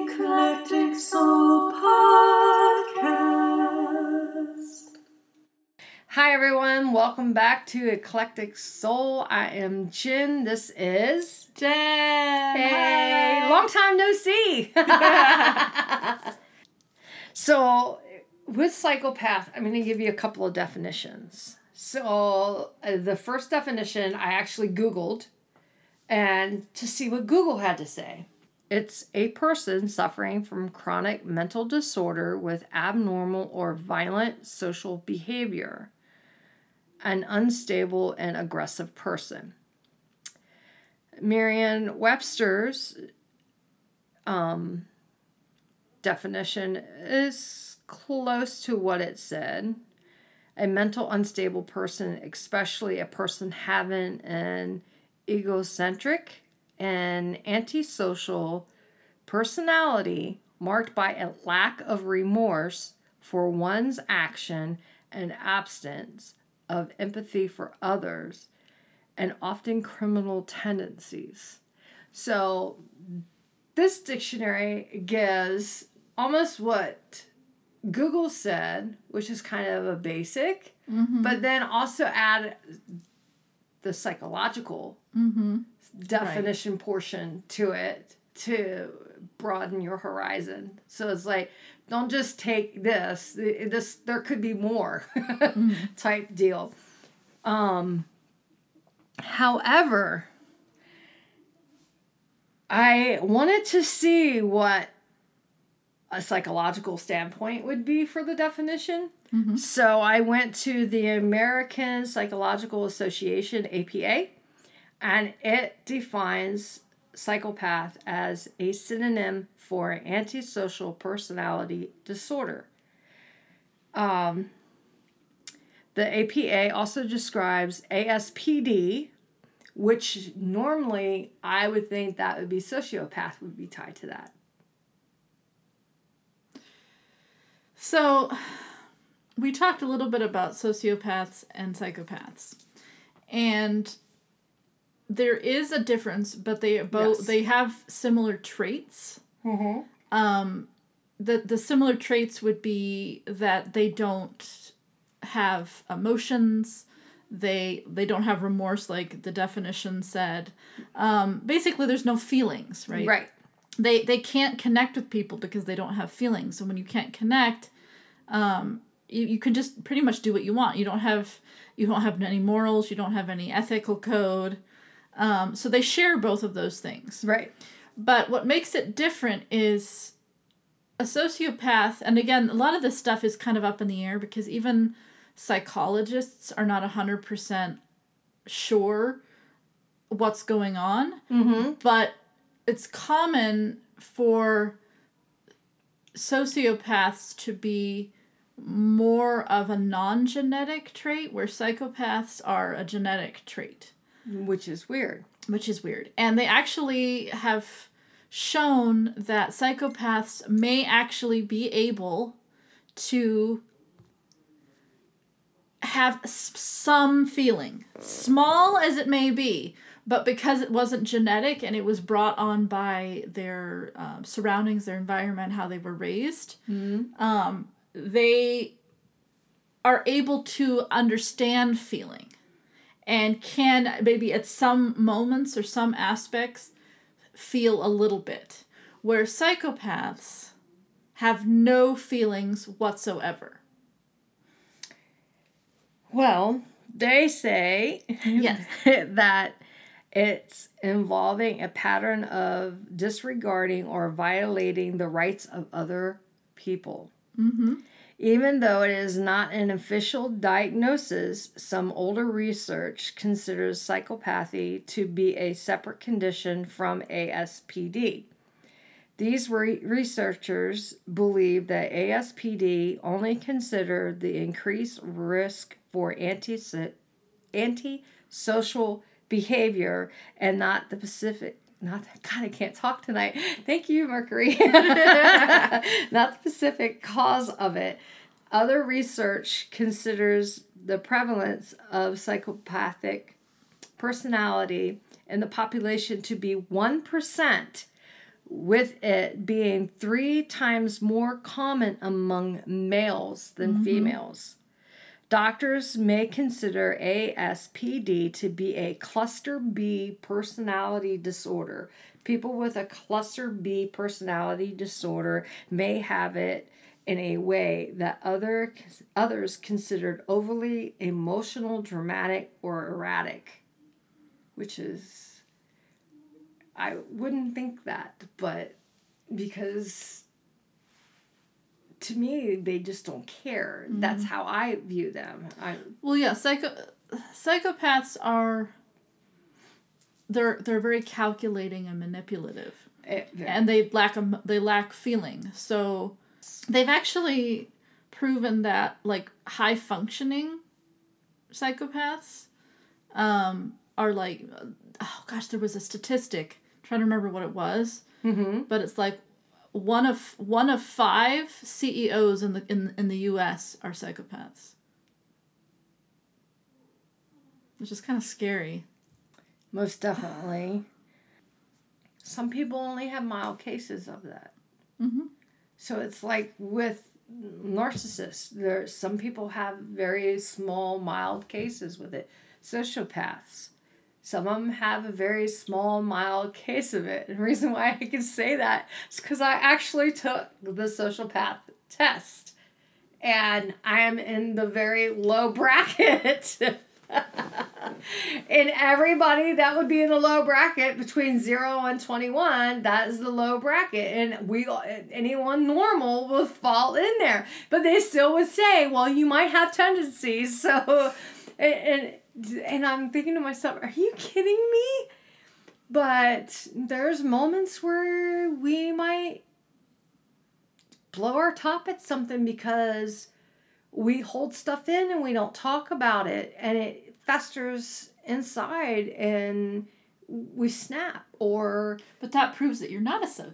Eclectic Soul Podcast. Hi, everyone. Welcome back to Eclectic Soul. I am Jen. This is. Jen. Hey, long time no see. so, with psychopath, I'm going to give you a couple of definitions. So, uh, the first definition I actually Googled and to see what Google had to say. It's a person suffering from chronic mental disorder with abnormal or violent social behavior, an unstable and aggressive person. Merriam Webster's um, definition is close to what it said. A mental unstable person, especially a person having an egocentric and antisocial personality marked by a lack of remorse for one's action and absence of empathy for others and often criminal tendencies. So, this dictionary gives almost what Google said, which is kind of a basic, mm-hmm. but then also add the psychological definition portion to it to broaden your horizon. So it's like, don't just take this. This there could be more type deal. Um, however, I wanted to see what a psychological standpoint would be for the definition. So I went to the American Psychological Association, APA, and it defines psychopath as a synonym for antisocial personality disorder. Um, the APA also describes ASPD, which normally I would think that would be sociopath would be tied to that. So, we talked a little bit about sociopaths and psychopaths. And there is a difference, but they both Yes. they have similar traits. Mm-hmm. Um, the the similar traits would be that they don't have emotions. They they don't have remorse, like the definition said. Um, basically, there's no feelings, right? Right. They they can't connect with people because they don't have feelings. And when you can't connect um you, you can just pretty much do what you want. You don't have you don't have any morals. You don't have any ethical code. Um, so they share both of those things. Right. but what makes it different is a sociopath and again a lot of this stuff is kind of up in the air because even psychologists are not 100% sure what's going on. Mm-hmm. but it's common for sociopaths to be more of a non-genetic trait where psychopaths are a genetic trait Which is weird. which is weird and they actually have shown that psychopaths may actually be able to have some feeling small as it may be but because it wasn't genetic and it was brought on by their um, surroundings their environment how they were raised um, they are able to understand feeling and can maybe at some moments or some aspects feel a little bit where psychopaths have no feelings whatsoever Well, they say Yes. that it's involving a pattern of disregarding or violating the rights of other people. mm-hmm. Even though it is not an official diagnosis, some older research considers psychopathy to be a separate condition from ASPD. These re- researchers believe that ASPD only considered the increased risk for anti antisocial behavior and not the specific not God, I can't talk tonight. Thank you, Mercury. not the specific cause of it. Other research considers the prevalence of psychopathic personality in the population to be 1%, with it being three times more common among males than mm-hmm. females. Doctors may consider ASPD to be a cluster B personality disorder. People with a cluster B personality disorder may have it in a way that other others considered overly emotional, dramatic, or erratic, which is I wouldn't think that, but because to me they just don't care. That's how I view them. I Well, yeah, psycho psychopaths are they're they're very calculating and manipulative, it, and they lack em- they lack feeling. So they've actually proven that like high functioning psychopaths um, are like oh gosh, there was a statistic. I'm trying to remember what it was, mm-hmm. but it's like one of one of five CEOs in the in in the U.S. are psychopaths. Which is kind of scary. most definitely. Some people only have mild cases of that. Mhm. So it's like with narcissists, there some people have very small, mild cases with it. Sociopaths, some of them have a very small, mild case of it. And the reason why I can say that is because I actually took the sociopath test, and I am in the very low bracket. and everybody that would be in the low bracket between 0 and 21 that is the low bracket and we anyone normal will fall in there but they still would say well you might have tendencies so and and i'm thinking to myself are you kidding me but there's moments where we might blow our top at something because we hold stuff in and we don't talk about it and it festers inside and we snap or But that proves that you're not a so,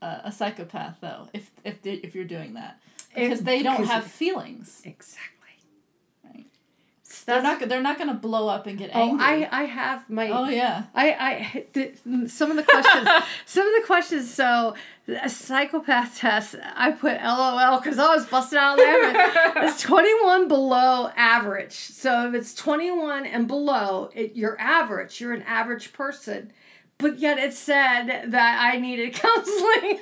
a, a psychopath, though. If if if you're doing that, because they don't have feelings. exactly They're not they're not gonna blow up and get angry. oh i i have my oh yeah. I, I the, some of the questions some of the questions so a psychopath test I put LOL because I was busting out laughing. it's 21 below average so if it's 21 and below it, you're average you're an average person but yet it said that I needed counseling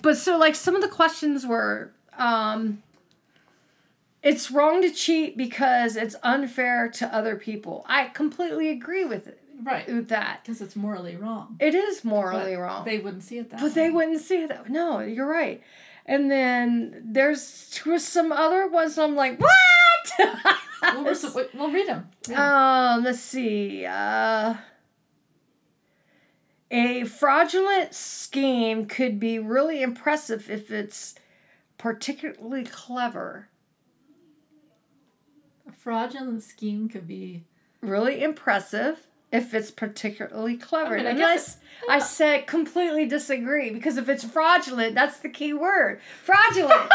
but so like some of the questions were um it's wrong to cheat because it's unfair to other people. I completely agree with it, Right. with that. Because it's morally wrong. It is morally But wrong. They wouldn't see it that. Way. But they wouldn't see it that way. No, you're right. And then there's was some other ones I'm like, what? We're, so- we'll read them. Um, let's see. Uh, a fraudulent scheme could be really impressive if it's particularly clever. Fraudulent scheme could be. Really impressive if it's particularly clever. I mean, I guess I, I said completely disagree because if it's fraudulent, that's the key word. Fraudulent.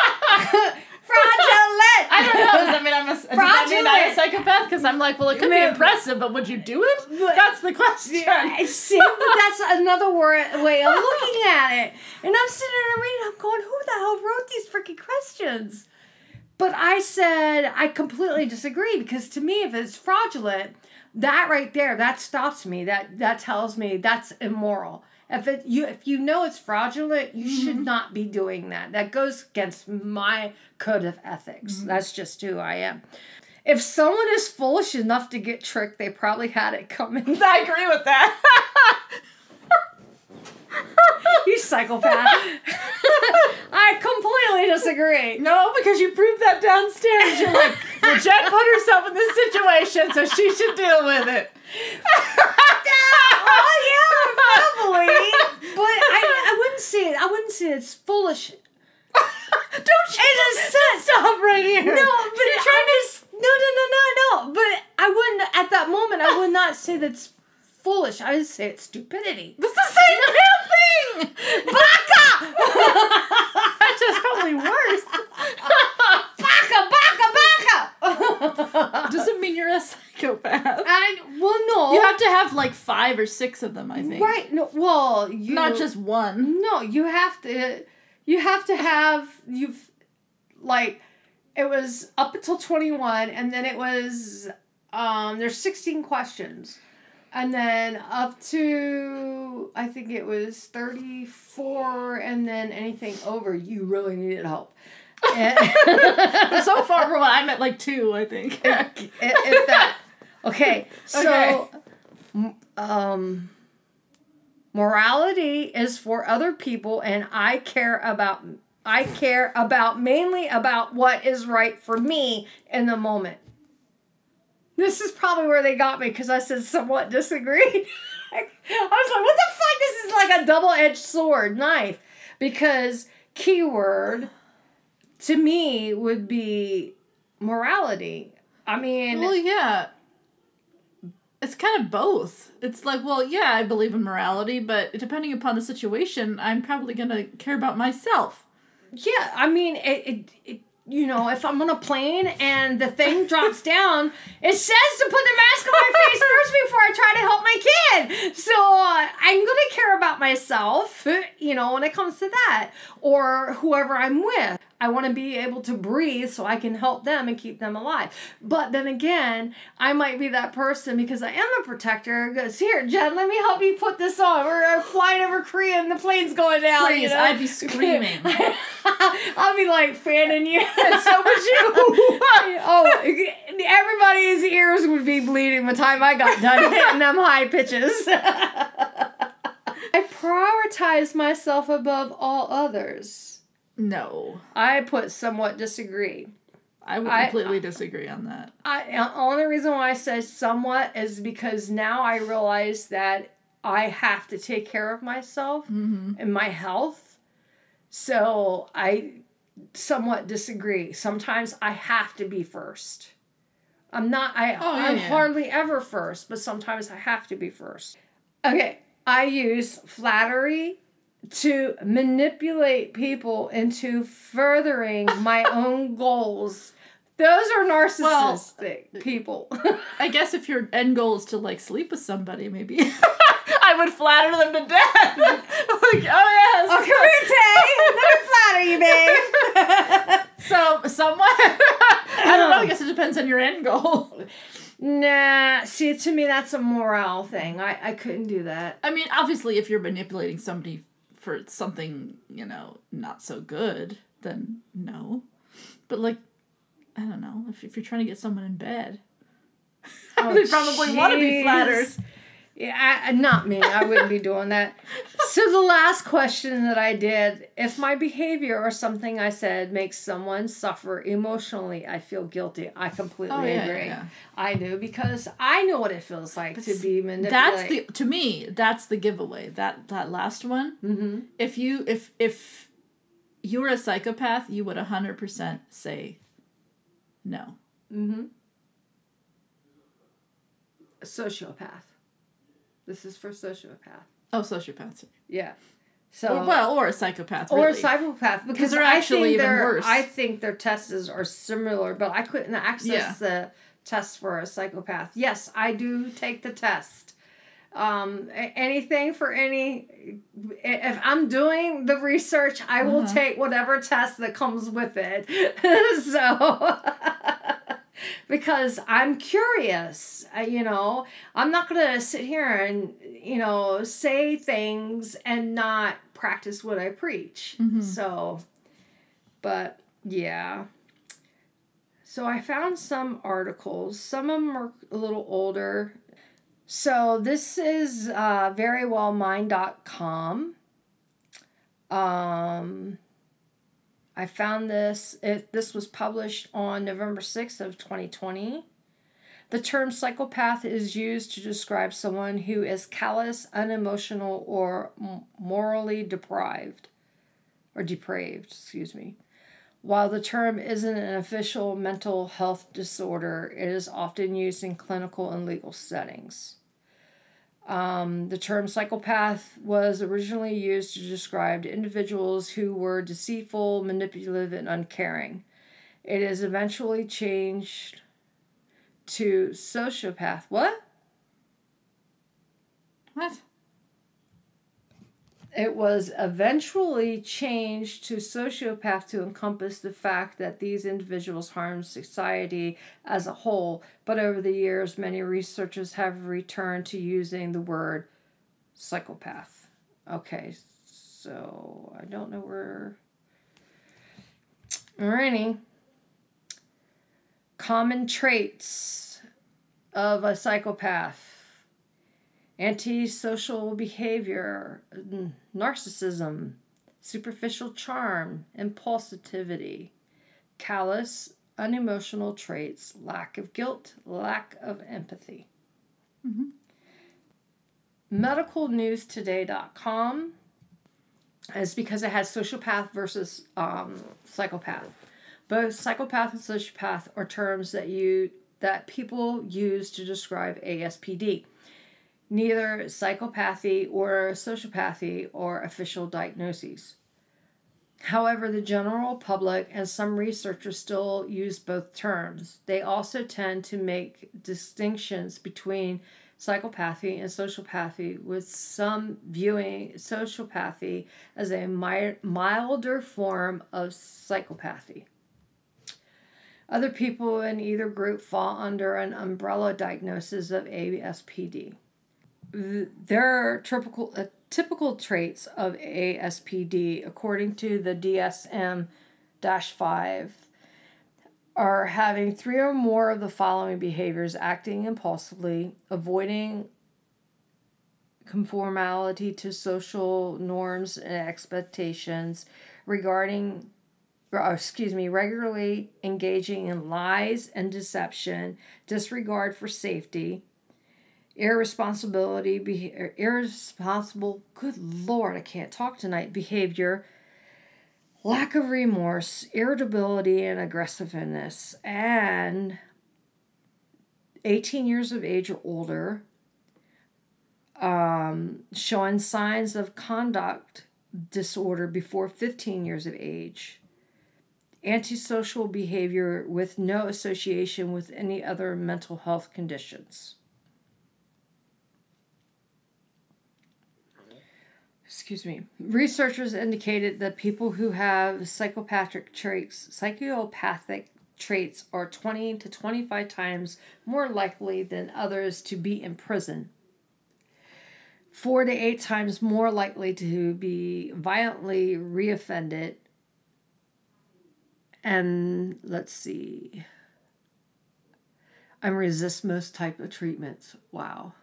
fraudulent. I don't know. I mean, I'm a, does that mean I'm a Fraudulent. psychopath? Because I'm like, well, it could be impressive, but would you do it? But- That's the question. I see, but that's another word, way of looking at it. And I'm sitting there reading, I'm going, who the hell wrote these freaking questions? But I said I completely disagree because to me, if it's fraudulent, that right there, that stops me. That that tells me that's immoral. If it you if you know it's fraudulent, you should mm-hmm. not be doing that. That goes against my code of ethics. Mm-hmm. That's just who I am. If someone is foolish enough to get tricked, they probably had it coming. I agree with that. you psychopath. I completely disagree. no, because you proved that downstairs. You're like, well, Jen put herself in this situation, so she should deal with it. oh yeah, probably. But I, I wouldn't say it. I wouldn't say it's foolish. Don't you In a sense. stop right here? No, but You're trying I just no, no, no, no, no. But I wouldn't at that moment. I would not say that's foolish. I would say it's stupidity. It's the same damn Baka, That's just probably worse. baka, baka, baka. Doesn't mean you're a psychopath. I well no. You have to have like five or six of them, I think. right. No. Well, you Not just one. No, you have to. You have to have you've like it was up until twenty one, and then it was um there's sixteen questions, and then up to I think it was thirty four, and then anything over you really needed help. And- so far from what I'm at like two, I think. if, if that. Okay, so Okay. um morality is for other people and I care about I care about mainly about what is right for me in the moment. This is probably where they got me because I said somewhat disagree. I was like, what the fuck? This is like a double edged sword knife. Because keyword to me would be morality. I mean, well, yeah. It's kind of both. It's like, well, yeah, I believe in morality, but depending upon the situation, I'm probably going to care about myself. yeah, I mean, it, it, it, you know, if I'm on a plane and the thing drops down, it says to put the mask on my face first before I try to help my kid. So uh, I'm going to care about myself, you know, when it comes to that, or whoever I'm with. I want to be able to breathe so I can help them and keep them alive. But then again, I might be that person because I am a protector. Goes here, Jen. Let me help you put this on. We're uh, flying over Korea and the plane's going down. you know? I'd be screaming. I'll be like fanning you, and so would you. oh, everybody's ears would be bleeding by the time I got done hitting them high pitches. I prioritize myself above all others. No. I put somewhat disagree. I would I- completely disagree on that. I only reason why I say somewhat is because now I realize that I have to take care of myself Mm-hmm. and my health. So I somewhat disagree. Sometimes I have to be first. I'm not I Oh, yeah, I'm yeah. hardly ever first, but sometimes I have to be first. Okay, I use flattery to manipulate people into furthering my own goals. Those are narcissistic uh, people. I guess if your end goal is to like sleep with somebody, maybe I would flatter them to death. like, oh yes. oh, come here, Tay. Let me flatter you, babe. So somewhat. I don't know. I guess it depends on your end goal. Nah, see, to me, that's a morale thing. I, I couldn't do that. I mean, obviously, if you're manipulating somebody for something you know not so good, then no. But like, I don't know. If if you're trying to get someone in bed, oh, they probably want to be flattered. Yeah, I, not me. I wouldn't be doing that. So the last question that I did, if my behavior or something I said makes someone suffer emotionally, I feel guilty. I completely Oh, yeah, agree. yeah. I do because I know what it feels like to be manipulated. That's the to me. That's the giveaway. That that last one. hmm If you if if you were a psychopath, you would hundred percent say no. A sociopath. This is for sociopath. Oh, sociopaths. Yeah. So Or, well, or a psychopath. or a psychopath because they're actually even their- worse. I think their tests are similar, but I couldn't access Yeah. the test for a psychopath. Yes, I do take the test. Um, anything for any. If I'm doing the research, I will Uh-huh. take whatever test that comes with it. so. because I'm curious, you know, I'm not gonna sit here and you know say things and not practice what I preach. Mhm. So, but yeah. So I found some articles. Some of them are a little older. So this is uh, verywellmind.com. Um, I found this. It, this was published on November 6th of 2020. The term psychopath is used to describe someone who is callous, unemotional, or morally deprived, or depraved, excuse me. While the term isn't an official mental health disorder, it is often used in clinical and legal settings. Um, the term psychopath was originally used to describe individuals who were deceitful, manipulative, and uncaring. It is eventually changed to sociopath. What? What? It was eventually changed to sociopath to encompass the fact that these individuals harm society as a whole, but over the years, many researchers have returned to using the word psychopath. Okay, so I don't know where. Alrighty. Common traits of a psychopath antisocial behavior, narcissism, superficial charm, impulsivity, callous, unemotional traits, lack of guilt, lack of empathy. Mm-hmm. MedicalNewsToday.com is because it has sociopath versus um, psychopath. Both psychopath and sociopath are terms that you that people use to describe ASPD neither psychopathy or sociopathy or official diagnoses. However, the general public and some researchers still use both terms. They also tend to make distinctions between psychopathy and sociopathy, with some viewing sociopathy as a milder form of psychopathy. Other people in either group fall under an umbrella diagnosis of ASPD there are typical uh, typical traits of ASPD according to the DSM 5 are having three or more of the following behaviors acting impulsively, avoiding conformality to social norms and expectations regarding or excuse me, regularly engaging in lies and deception, disregard for safety, irresponsibility, be, irresponsible, good lord, I can't talk tonight, behavior, lack of remorse, irritability, and aggressiveness, and 18 years of age or older, um, showing signs of conduct disorder before 15 years of age, antisocial behavior with no association with any other mental health conditions. Excuse me, researchers indicated that people who have psychopathic traits, psychopathic traits are 20 to 25 times more likely than others to be in prison. Four to eight times more likely to be violently reoffended. And let's see. And resist most type of treatments. Wow.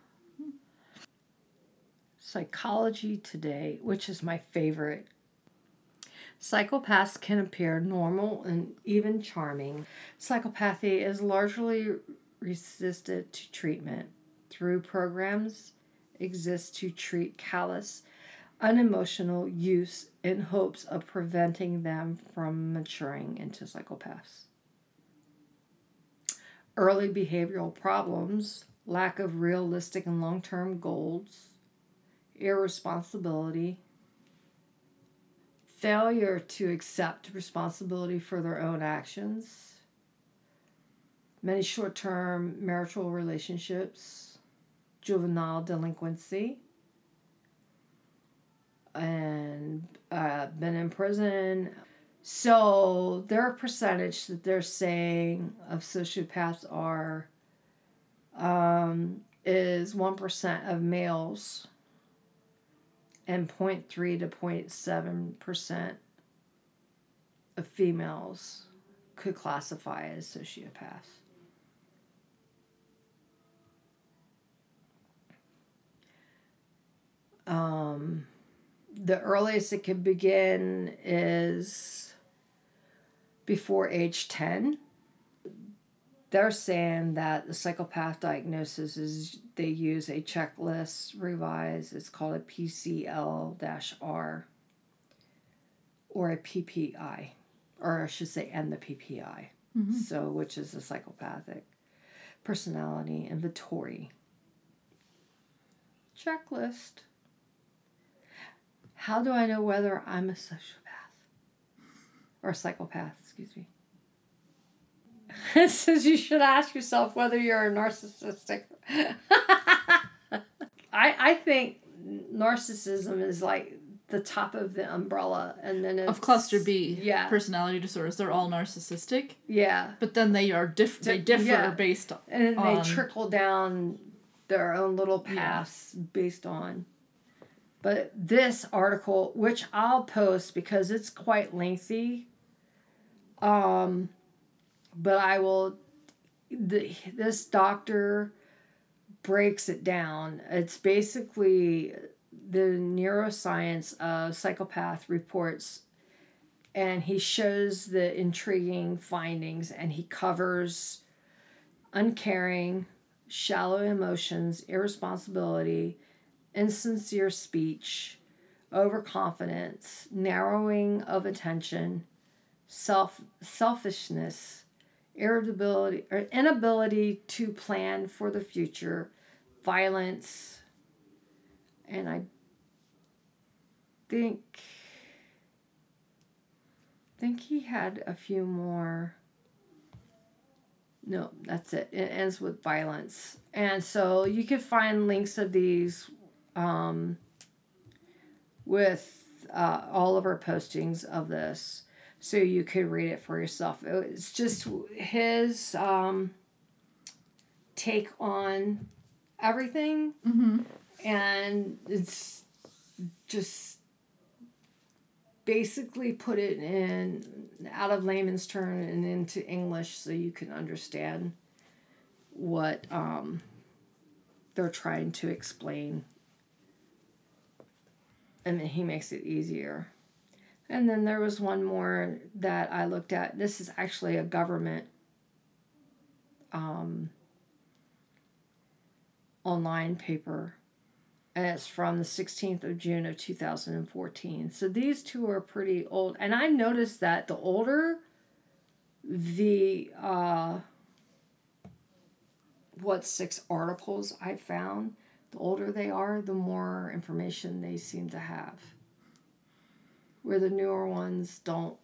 Psychology Today, which is my favorite. Psychopaths can appear normal and even charming. Psychopathy is largely resistant to treatment through programs exist to treat callous, unemotional use in hopes of preventing them from maturing into psychopaths. Early behavioral problems, lack of realistic and long term goals, irresponsibility, failure to accept responsibility for their own actions, many short term marital relationships, juvenile delinquency, and uh, been in prison. So their percentage that they're saying of sociopaths are um, is 1% of males and 0.3 to 0.7% of females could classify as sociopaths. Um, the earliest it could begin is before age 10 they're saying that the psychopath diagnosis is they use a checklist revise it's called a pcl-r or a ppi or i should say and the ppi mm-hmm. so which is a psychopathic personality inventory. Checklist. How do i know whether i'm a sociopath? Or a psychopath excuse me It says you should ask yourself whether you're a narcissistic. I I think narcissism is like the top of the umbrella, and then it's, Of cluster B, Yeah. personality disorders, they're all narcissistic, Yeah, but then they are diff- they Di- differ yeah. based on. and then they trickle down their own little Yeah. paths based on. But this article, which I'll post because it's quite lengthy, um, but I will. The, this doctor breaks it down. It's basically the neuroscience of psychopath reports, and he shows the intriguing findings, and he covers uncaring, shallow emotions, irresponsibility, insincere speech, overconfidence, narrowing of attention, self selfishness, irritability or inability to plan for the future, violence, and I think think he had a few more no, that's it. It ends with violence. And so you can find links of these um, with uh, all of our postings of this so you could read it for yourself. It's just his um, take on everything, Mm-hmm. and it's just basically put it in out of layman's term and into English so you can understand what um, they're trying to explain. And then he makes it easier. And then there was one more that I looked at. This is actually a government um, online paper and it's from the 16th of June of 2014. So these two are pretty old, and I noticed that the older the uh, what six articles I found, the older they are, the more information they seem to have. Where the newer ones don't,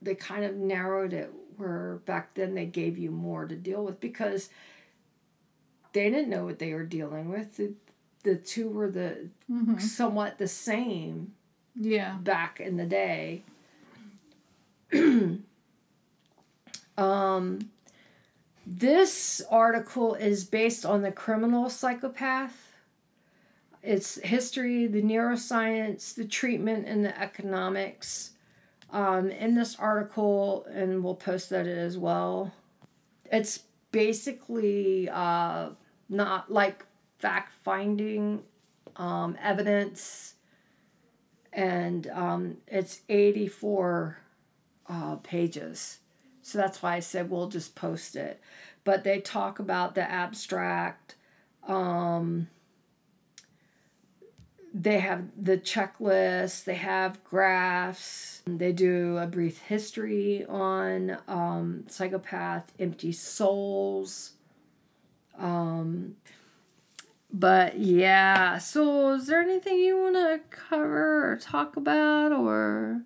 they kind of narrowed it. Where back then they gave you more to deal with because they didn't know what they were dealing with. The, the two were the Mm-hmm. somewhat the same Yeah. back in the day. um, this article is based on the criminal psychopath. It's history, the neuroscience, the treatment, and the economics. Um, in this article, and we'll post that as well. It's basically uh, not like fact finding um, evidence, and um, it's 84 uh, pages. So that's why I said we'll just post it. But they talk about the abstract. Um, they have the checklist, they have graphs, they do a brief history on um, psychopath, empty souls. Um, but yeah, so is there anything you want to cover or talk about or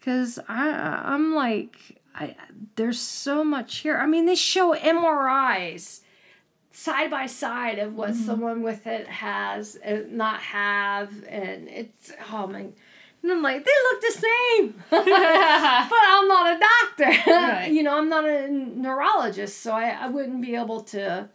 cuz I I'm like I there's so much here. I mean, they show MRIs side by side of what someone with it has and not have and it's oh my and I'm like, they look the same. but I'm not a doctor. Right. you know, I'm not a neurologist, so I, I wouldn't be able to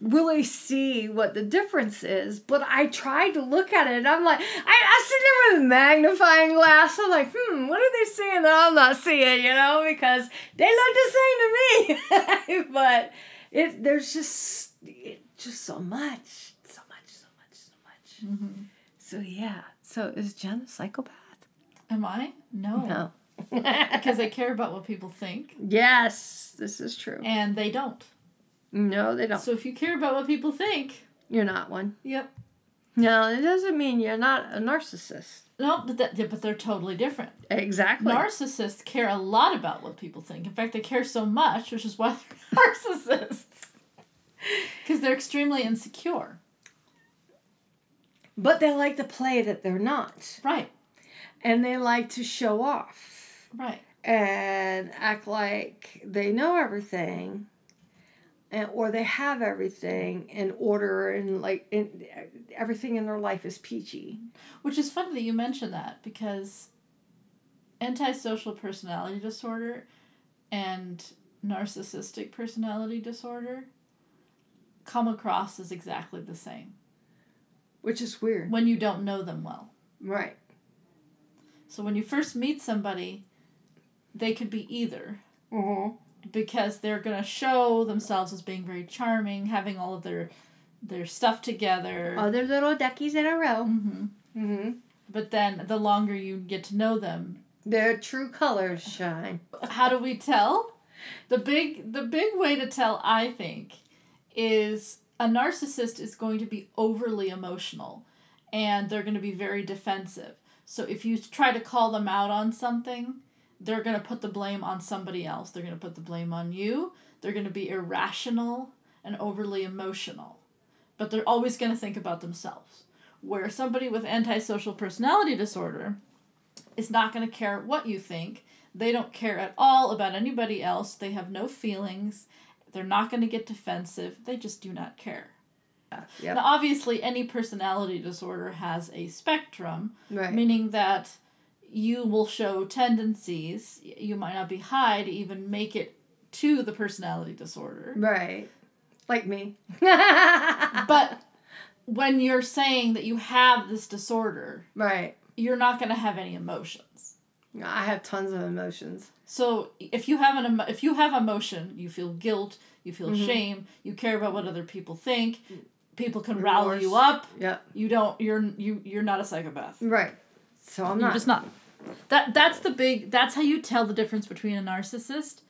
really see what the difference is. But I tried to look at it and I'm like, I, I sit there with a magnifying glass. I'm like, hmm, what are they seeing that I'm not seeing, you know? Because they look the same to me. but it there's just it, just so much. So much, so much, so much. Mm-hmm. So yeah. So is Jen a psychopath? Am I? No. No. Because I care about what people think, yes, this is true. and they don't. No, they don't. So if you care about what people think, You're not one. yep. No, it doesn't mean you're not a narcissist. No, but that, but they're totally different. Exactly. Narcissists care a lot about what people think. In fact, they care so much, which is why they're narcissists. Because they're extremely insecure. but they like to play that they're not. Right. And they like to show off. Right. and act like they know everything and or they have everything in order and like in, everything in their life is peachy Which is funny that you mention that because antisocial personality disorder and narcissistic personality disorder come across as exactly the same. Which is weird. When you don't know them well. right. So when you first meet somebody, they could be either. Mm-hmm. Because they're going to show themselves as being very charming, having all of their their stuff together. all their little duckies in a row hmm mm-hmm. But then the longer you get to know them, their true colors shine how do we tell? The big the big way to tell, I think, is a narcissist is going to be overly emotional and they're going to be very defensive. So if you try to call them out on something, they're going to put the blame on somebody else. They're going to put the blame on you. They're going to be irrational and overly emotional. But they're always going to think about themselves. Where somebody with antisocial personality disorder is not going to care what you think. They don't care at all about anybody else. They have no feelings. They're not going to get defensive. They just do not care. Yep. Now, obviously, any personality disorder has a spectrum, right meaning that you will show tendencies. You might not be high to even make it to the personality disorder. right like me But when you're saying that you have this disorder, right you're not going to have any emotions. i have tons of emotions So if you have an emo- if you have emotion, you feel guilt, you feel Mhm. shame, you care about what other people think. People can rally you up. yep You don't. You're you. You're not a psychopath. right so i'm You're just not. That that's the big. That's how you tell the difference between a narcissist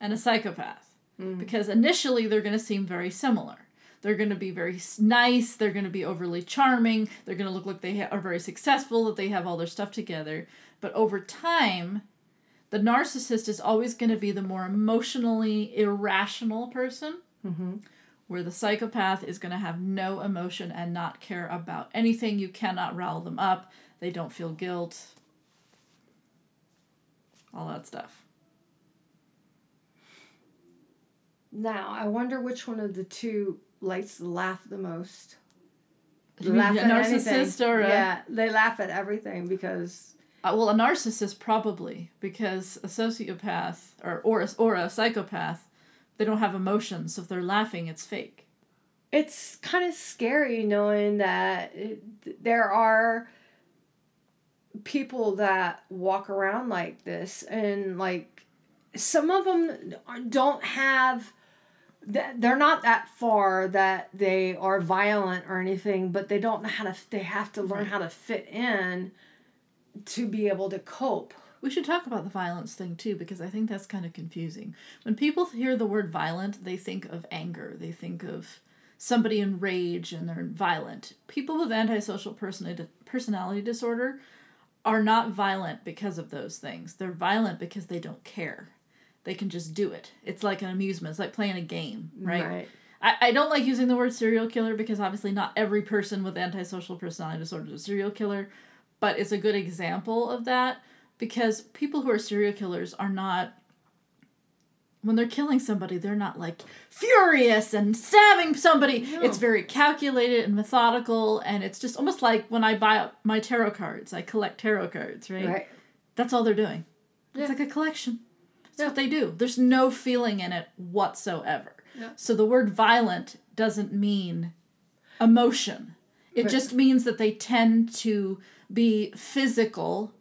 and a psychopath. Mm. Because initially they're going to seem very similar. They're going to be very nice. They're going to be overly charming. They're going to look like they ha- are very successful. That they have all their stuff together. But over time, the narcissist is always going to be the more emotionally irrational person. mm-hmm. Where the psychopath is going to have no emotion and not care about anything. You cannot rile them up. They don't feel guilt. All that stuff. Now, I wonder which one of the two likes to laugh the most. You mean a narcissist anything. or a- yeah, they laugh at everything because Uh, well, a narcissist probably because a sociopath or or a, or a psychopath, they don't have emotions. So if they're laughing, it's fake. it's kind of scary knowing that it, there are people that walk around like this and like some of them don't have that they're not that far that they are violent or anything but they don't know how to they have to learn how to fit in to be able to cope We should talk about the violence thing too because I think that's kind of confusing. When people hear the word violent, they think of anger. They think of somebody in rage and they're violent. People with antisocial personality disorder are not violent because of those things. They're violent because they don't care. They can just do it. It's like an amusement. It's like playing a game, right? I, I don't like using the word serial killer because obviously not every person with antisocial personality disorder is a serial killer, but it's a good example of that because people who are serial killers are not when they're killing somebody they're not like furious and stabbing somebody No. it's very calculated and methodical and it's just almost like when i buy up my tarot cards i collect tarot cards right, right that's all they're doing Yeah. it's like a collection that's Yeah. what they do there's no feeling in it whatsoever Yeah. so the word violent doesn't mean emotion it Right. just means that they tend to be physical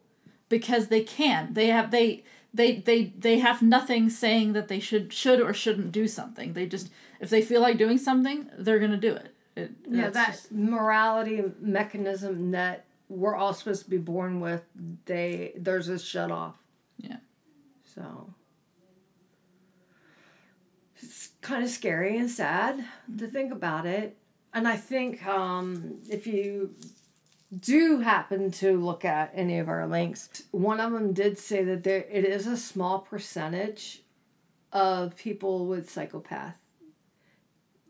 because they can they have they they they they have nothing saying that they should should or shouldn't do something. They just if they feel like doing something they're gonna do it, it yeah that just- morality mechanism that we're all supposed to be born with they there's a shut off. Yeah. so. It's kind of scary and sad to think about it. And i think um, if you do happen to look at any of our links one of them did say that there it is a small percentage of people with psychopath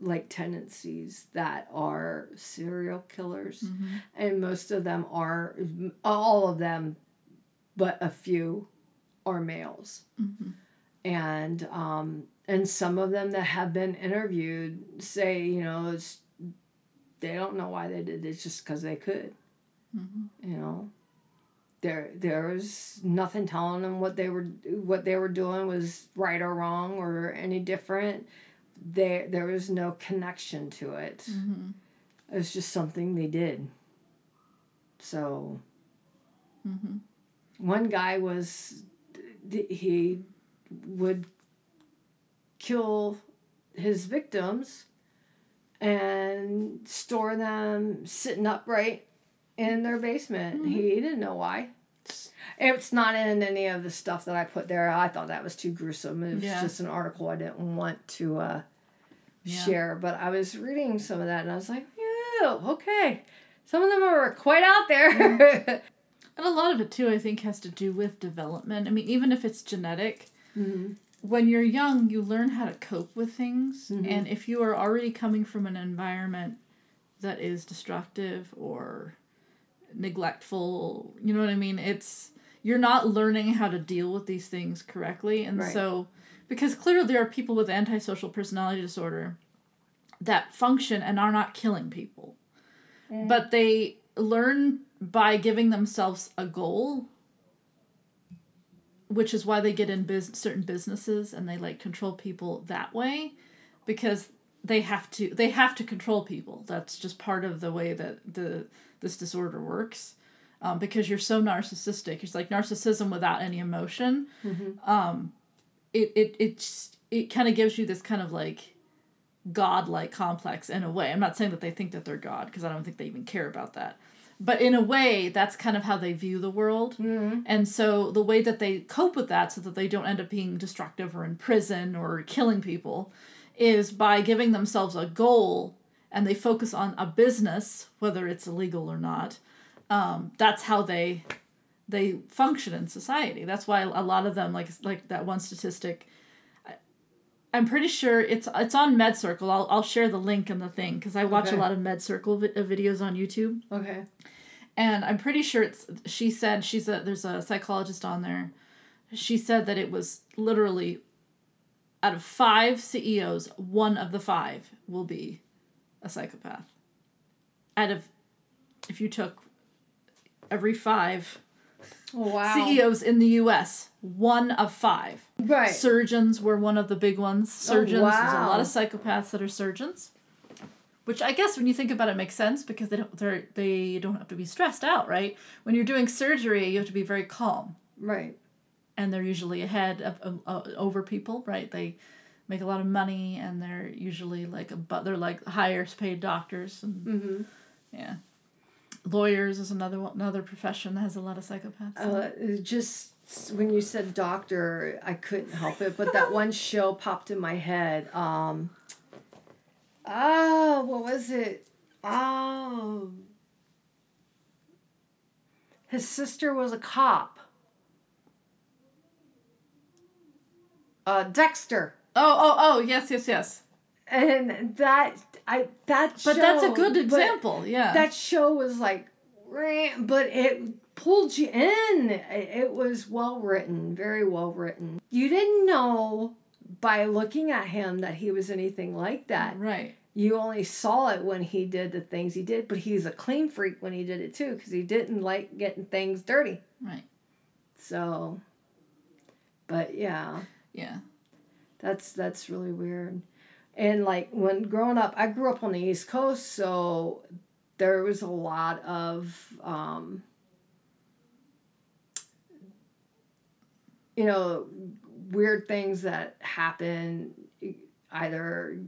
like tendencies that are serial killers Mhm. and most of them are all of them but a few are males. And um, and some of them that have been interviewed say, you know, it's they don't know why they did it, it's just because they could. Mm-hmm. You know, there there was nothing telling them what they were what they were doing was right or wrong or any different. There there was no connection to it. Mm-hmm. It was just something they did. So mm-hmm. one guy was he would kill his victims and store them sitting upright in their basement. Mm-hmm. He didn't know why. It's not in any of the stuff that I put there. I thought that was too gruesome. It was Yeah. just an article I didn't want to uh, Yeah. share. But I was reading some of that and I was like, yeah, okay. Some of them are quite out there. And a lot of it too, I think, has to do with development. I mean, even if it's genetic, mm-hmm. when you're young, you learn how to cope with things. Mm-hmm. And if you are already coming from an environment that is destructive or neglectful, you know what I mean? It's you're not learning how to deal with these things correctly. And Right. so, because clearly there are people with antisocial personality disorder that function and are not killing people mm. but they learn by giving themselves a goal which is why they get in bus- certain businesses and they like control people that way because they have to they have to control people that's just part of the way that the this disorder works um, because you're so narcissistic it's like narcissism without any emotion um, it it it's it kind of gives you this kind of like godlike complex in a way. I'm not saying that they think that they're God because I don't think they even care about that. But in a way, that's kind of how they view the world. And so the way that they cope with that so that they don't end up being destructive or in prison or killing people is by giving themselves a goal and they focus on a business, whether it's illegal or not. Um, that's how they they function in society. That's why a lot of them, like like that one statistic, I'm pretty sure it's it's on MedCircle. I'll I'll share the link in the thing because I watch Okay. a lot of MedCircle vi- uh, videos on YouTube, okay. and I'm pretty sure it's. She said she's a there's a psychologist on there. She said that it was literally out of five CEOs, one of the five will be a psychopath. Out of if you took every five Wow. CEOs in the U.S., one of five. Right. Surgeons were one of the big ones. Oh, surgeons, there's a lot of psychopaths that are surgeons. Which I guess when you think about it makes sense because they don't they're, they don't have to be stressed out, right? When you're doing surgery, you have to be very calm, right. and they're usually ahead of, of, of over people, right? They make a lot of money, and they're usually like a but they're like highest paid doctors, and Mm-hmm. yeah, lawyers is another one, another profession that has a lot of psychopaths. Uh, just when you said doctor, I couldn't help it, but that one show popped in my head. Um, oh, what was it? Oh, his sister was a cop. Uh, Dexter, oh, oh, oh, yes, yes, yes. and that I that. But that's a good example, yeah. that show was like but it pulled you in it it was well written very well written you didn't know by looking at him that he was anything like that right. you only saw it when he did the things he did but he's a clean freak when he did it too because he didn't like getting things dirty Right. so but yeah Yeah. That's that's really weird. And like when growing up, I grew up on the East Coast, so there was a lot of um, you know weird things that happen. Either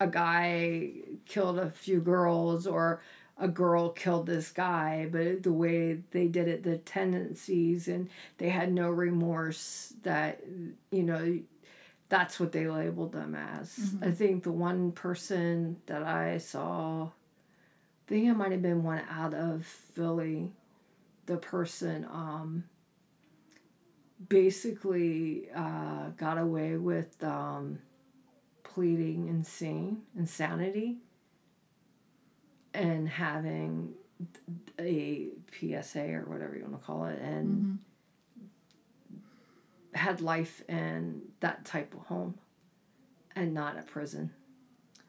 a guy killed a few girls or a girl killed this guy, but the way they did it, the tendencies, and they had no remorse that, you know, that's what they labeled them as. I think the one person that I saw, I think it might have been one out of Philly, the person um, basically uh, got away with um, pleading insane, insanity, and having a PSA or whatever you want to call it, and had life in that type of home and not a prison.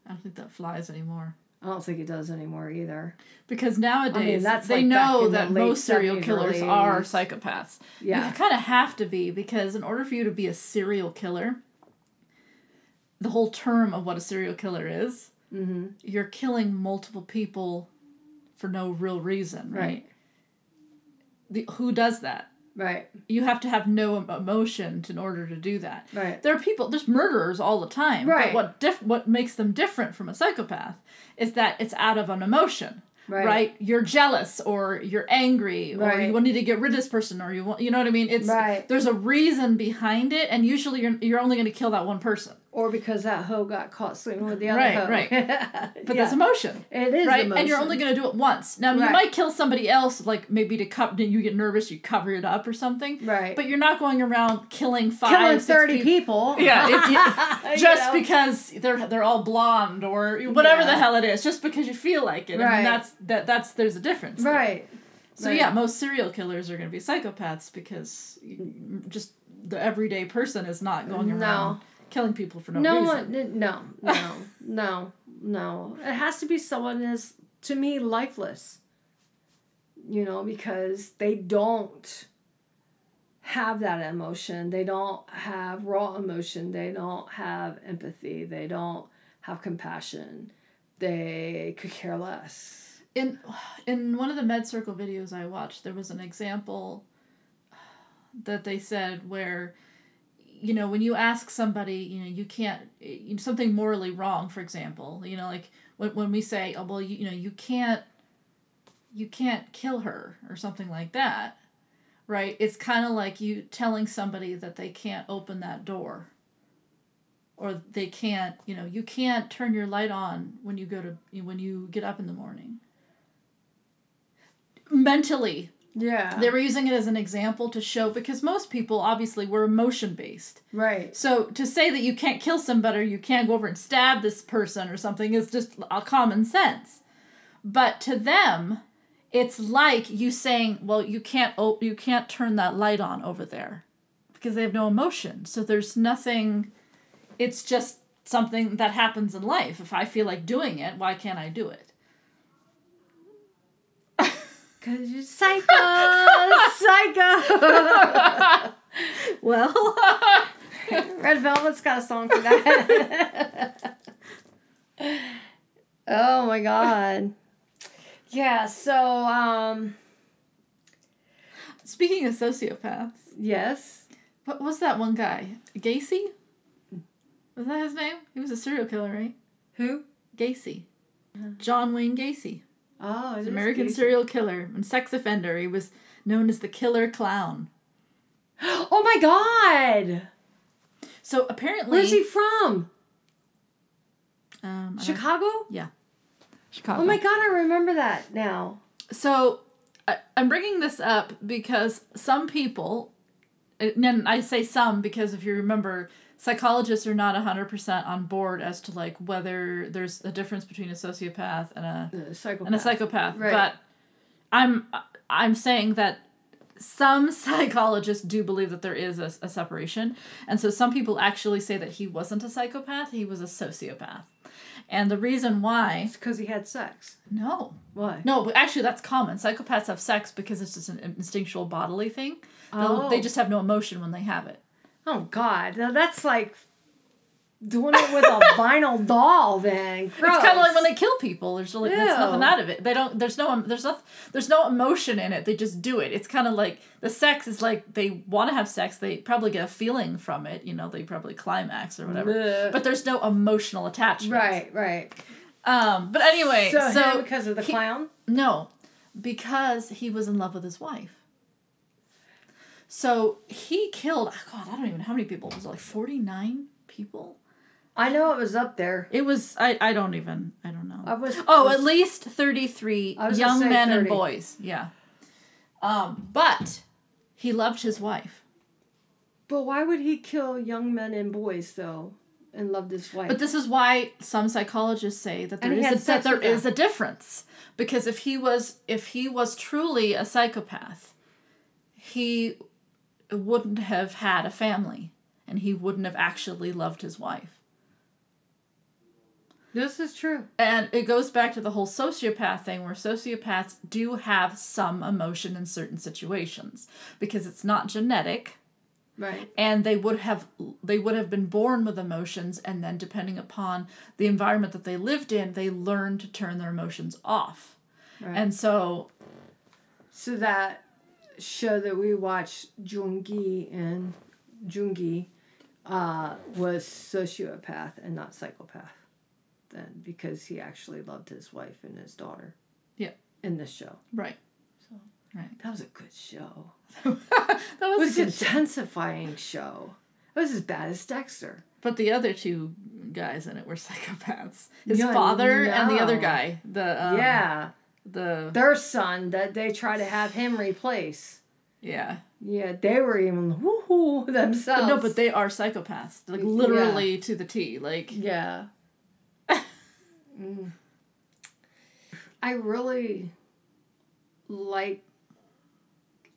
I don't think that flies anymore. I don't think it does anymore either. Because nowadays that's they like know in the that most serial killers early are psychopaths. Yeah. You kind of have to be because in order for you to be a serial killer, the whole term of what a serial killer is, Mm-hmm. you're killing multiple people for no real reason, right? Right. The, who does that? Right. You have to have no em- emotion in order to do that. Right. There are people, there's murderers all the time. But Right. what diff- what makes them different from a psychopath is that it's out of an emotion. Right. You're jealous or you're angry or Right. you need to get rid of this person or you want you know what I mean? It's Right. there's a reason behind it and usually you're you're only going to kill that one person. Or because that hoe got caught sleeping with the other Right, hoe. right. but But that's emotion. it is right? emotion. And you're only going to do it once. Now, you might kill somebody else, like maybe to cover, you get nervous, you cover it up or something. Right. But you're not going around killing five, killing six thirty people. Yeah, it- You just know? because they're they're all blonde or whatever the hell it is, just because you feel like it. I Right. mean, that's that that's there's a difference. there. Right. So Right. yeah, most serial killers are going to be psychopaths because just the everyday person is not going around. No. Around killing people for no, No reason. one. No. No. no. No. It has to be someone that's to me lifeless. You know, because they don't have that emotion. They don't have raw emotion. They don't have empathy. They don't have compassion. They could care less. in in one of the MedCircle videos I watched, there was an example that they said where you know when you ask somebody you know you can't you know, something morally wrong for example you know like when, when we say oh well you, you know you can't you can't kill her or something like that right? It's kind of like you telling somebody that they can't open that door. Or they can't you know you can't turn your light on when you go to when you get up in the morning. Mentally Yeah. they were using it as an example to show because most people obviously were emotion based right. so to say that you can't kill somebody or you can't go over and stab this person or something is just a common sense. But to them it's like you saying well you can't op- you can't turn that light on over there because they have no emotion. So there's nothing it's just something that happens in life. If i feel like doing it why can't i do it Cause you're psycho, psycho. well Red Velvet's got a song for that. oh my god. Yeah, so um speaking of sociopaths yes. What was that one guy? Gacy? Was that his name? He was a serial killer, right? Who? Gacy. John Wayne Gacy. Oh, He's an American serial killer and sex offender. He was known as the killer clown. Oh my god! So apparently Where's he from? Um, Chicago? yeah. Chicago. Oh my god, I remember that now. So I, I'm bringing this up because some people, and then I say some because if you remember, psychologists are not 100% on board as to like whether there's a difference between a sociopath and a psychopath. and a psychopath. Right. But I'm I'm saying that some psychologists do believe that there is a, a separation, and so some people actually say that he wasn't a psychopath; he was a sociopath. And the reason why, It's because he had sex. no, Why? no, but actually that's common. Psychopaths have sex because it's just an instinctual bodily thing. They'll- Oh. They just have no emotion when they have it. Oh god, now that's like doing it with a vinyl doll. Then Gross. It's kind of like when they kill people. There's like there's nothing out of it. They don't. There's no. There's no. There's no emotion in it. They just do it. It's kind of like the sex is like they want to have sex. They probably get a feeling from it. You know, they probably climax or whatever. But there's no emotional attachment. Right, right. Um. But anyway, So, so, because of the he- clown. no, because he was in love with his wife. So he killed. oh God, I don't even know how many people. It was it like forty nine people? I know it was up there. It was. I. I don't even. I don't know. I was. Oh, was- at least 33 I was gonna young men and boys. Yeah. Um, but he loved his wife. But why would he kill young men and boys though, and loved his wife? But this is why some psychologists say that there is a, that there is a difference because if he was if he was truly a psychopath, he wouldn't have had a family and he wouldn't have actually loved his wife. This is true. And it goes back to the whole sociopath thing where sociopaths do have some emotion in certain situations because it's not genetic Right. and they would have they would have been born with emotions and then depending upon the environment that they lived in they learned to turn their emotions off. Right. And so So that show that we watched, Jungi and Jungi, uh, was sociopath and not psychopath. Then because he actually loved his wife and his daughter. Yeah. In this show, right. So right. that was a good show. that It was, was a an good intensifying show. It was as bad as Dexter. But the other two guys in it were psychopaths. His father and the other guy. The um, yeah, The their son that they try to have him replace. yeah. Yeah, they were even woohoo themselves. But no, but they are psychopaths. Like literally to the T. Like Yeah. Mm. I really like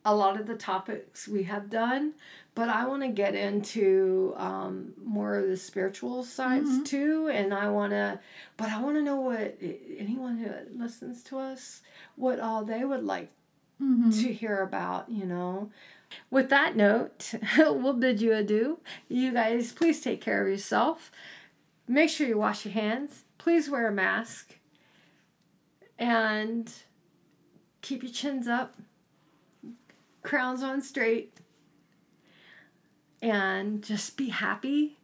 a lot of the topics we have done, but I want to get into um, more of the spiritual sides too, and I want to, but I want to know what anyone who listens to us, what all they would like to hear about, you know. With that note, we'll bid you adieu. You guys, please take care of yourself. Make sure you wash your hands. Please wear a mask. And keep your chins up, crowns on straight, and just be happy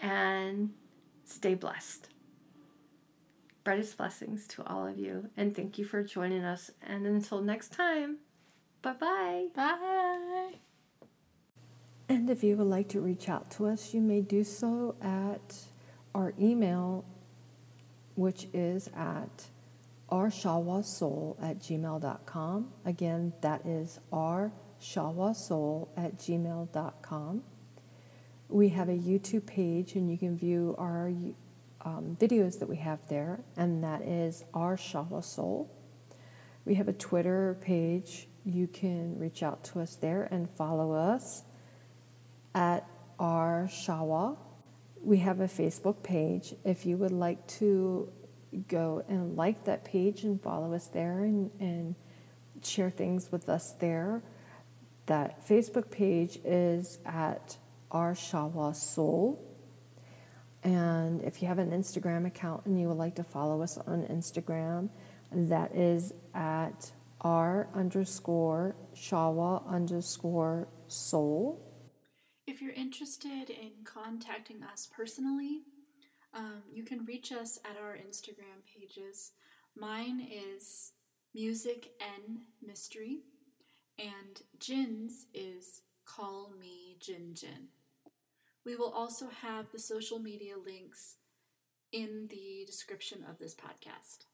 and stay blessed. Brightest blessings to all of you, and thank you for joining us. And until next time, bye bye. bye. And if you would like to reach out to us, you may do so at our email, which is at rshawasoul at gmail.com. Again, that is rshawasoul at gmail.com. We have a YouTube page, and you can view our um, videos that we have there, and that is our Shawa Soul. We have a Twitter page. You can reach out to us there and follow us at our Shawa. We have a Facebook page. If you would like to go and like that page and follow us there and, and share things with us there, that Facebook page is at our Shawa Soul. And if you have an Instagram account and you would like to follow us on Instagram, that is at r underscore shawa underscore soul. If you're interested in contacting us personally, um, you can reach us at our Instagram pages. Mine is Music N Mystery, and Jin's is Call Me Jin Jin. We will also have the social media links in the description of this podcast.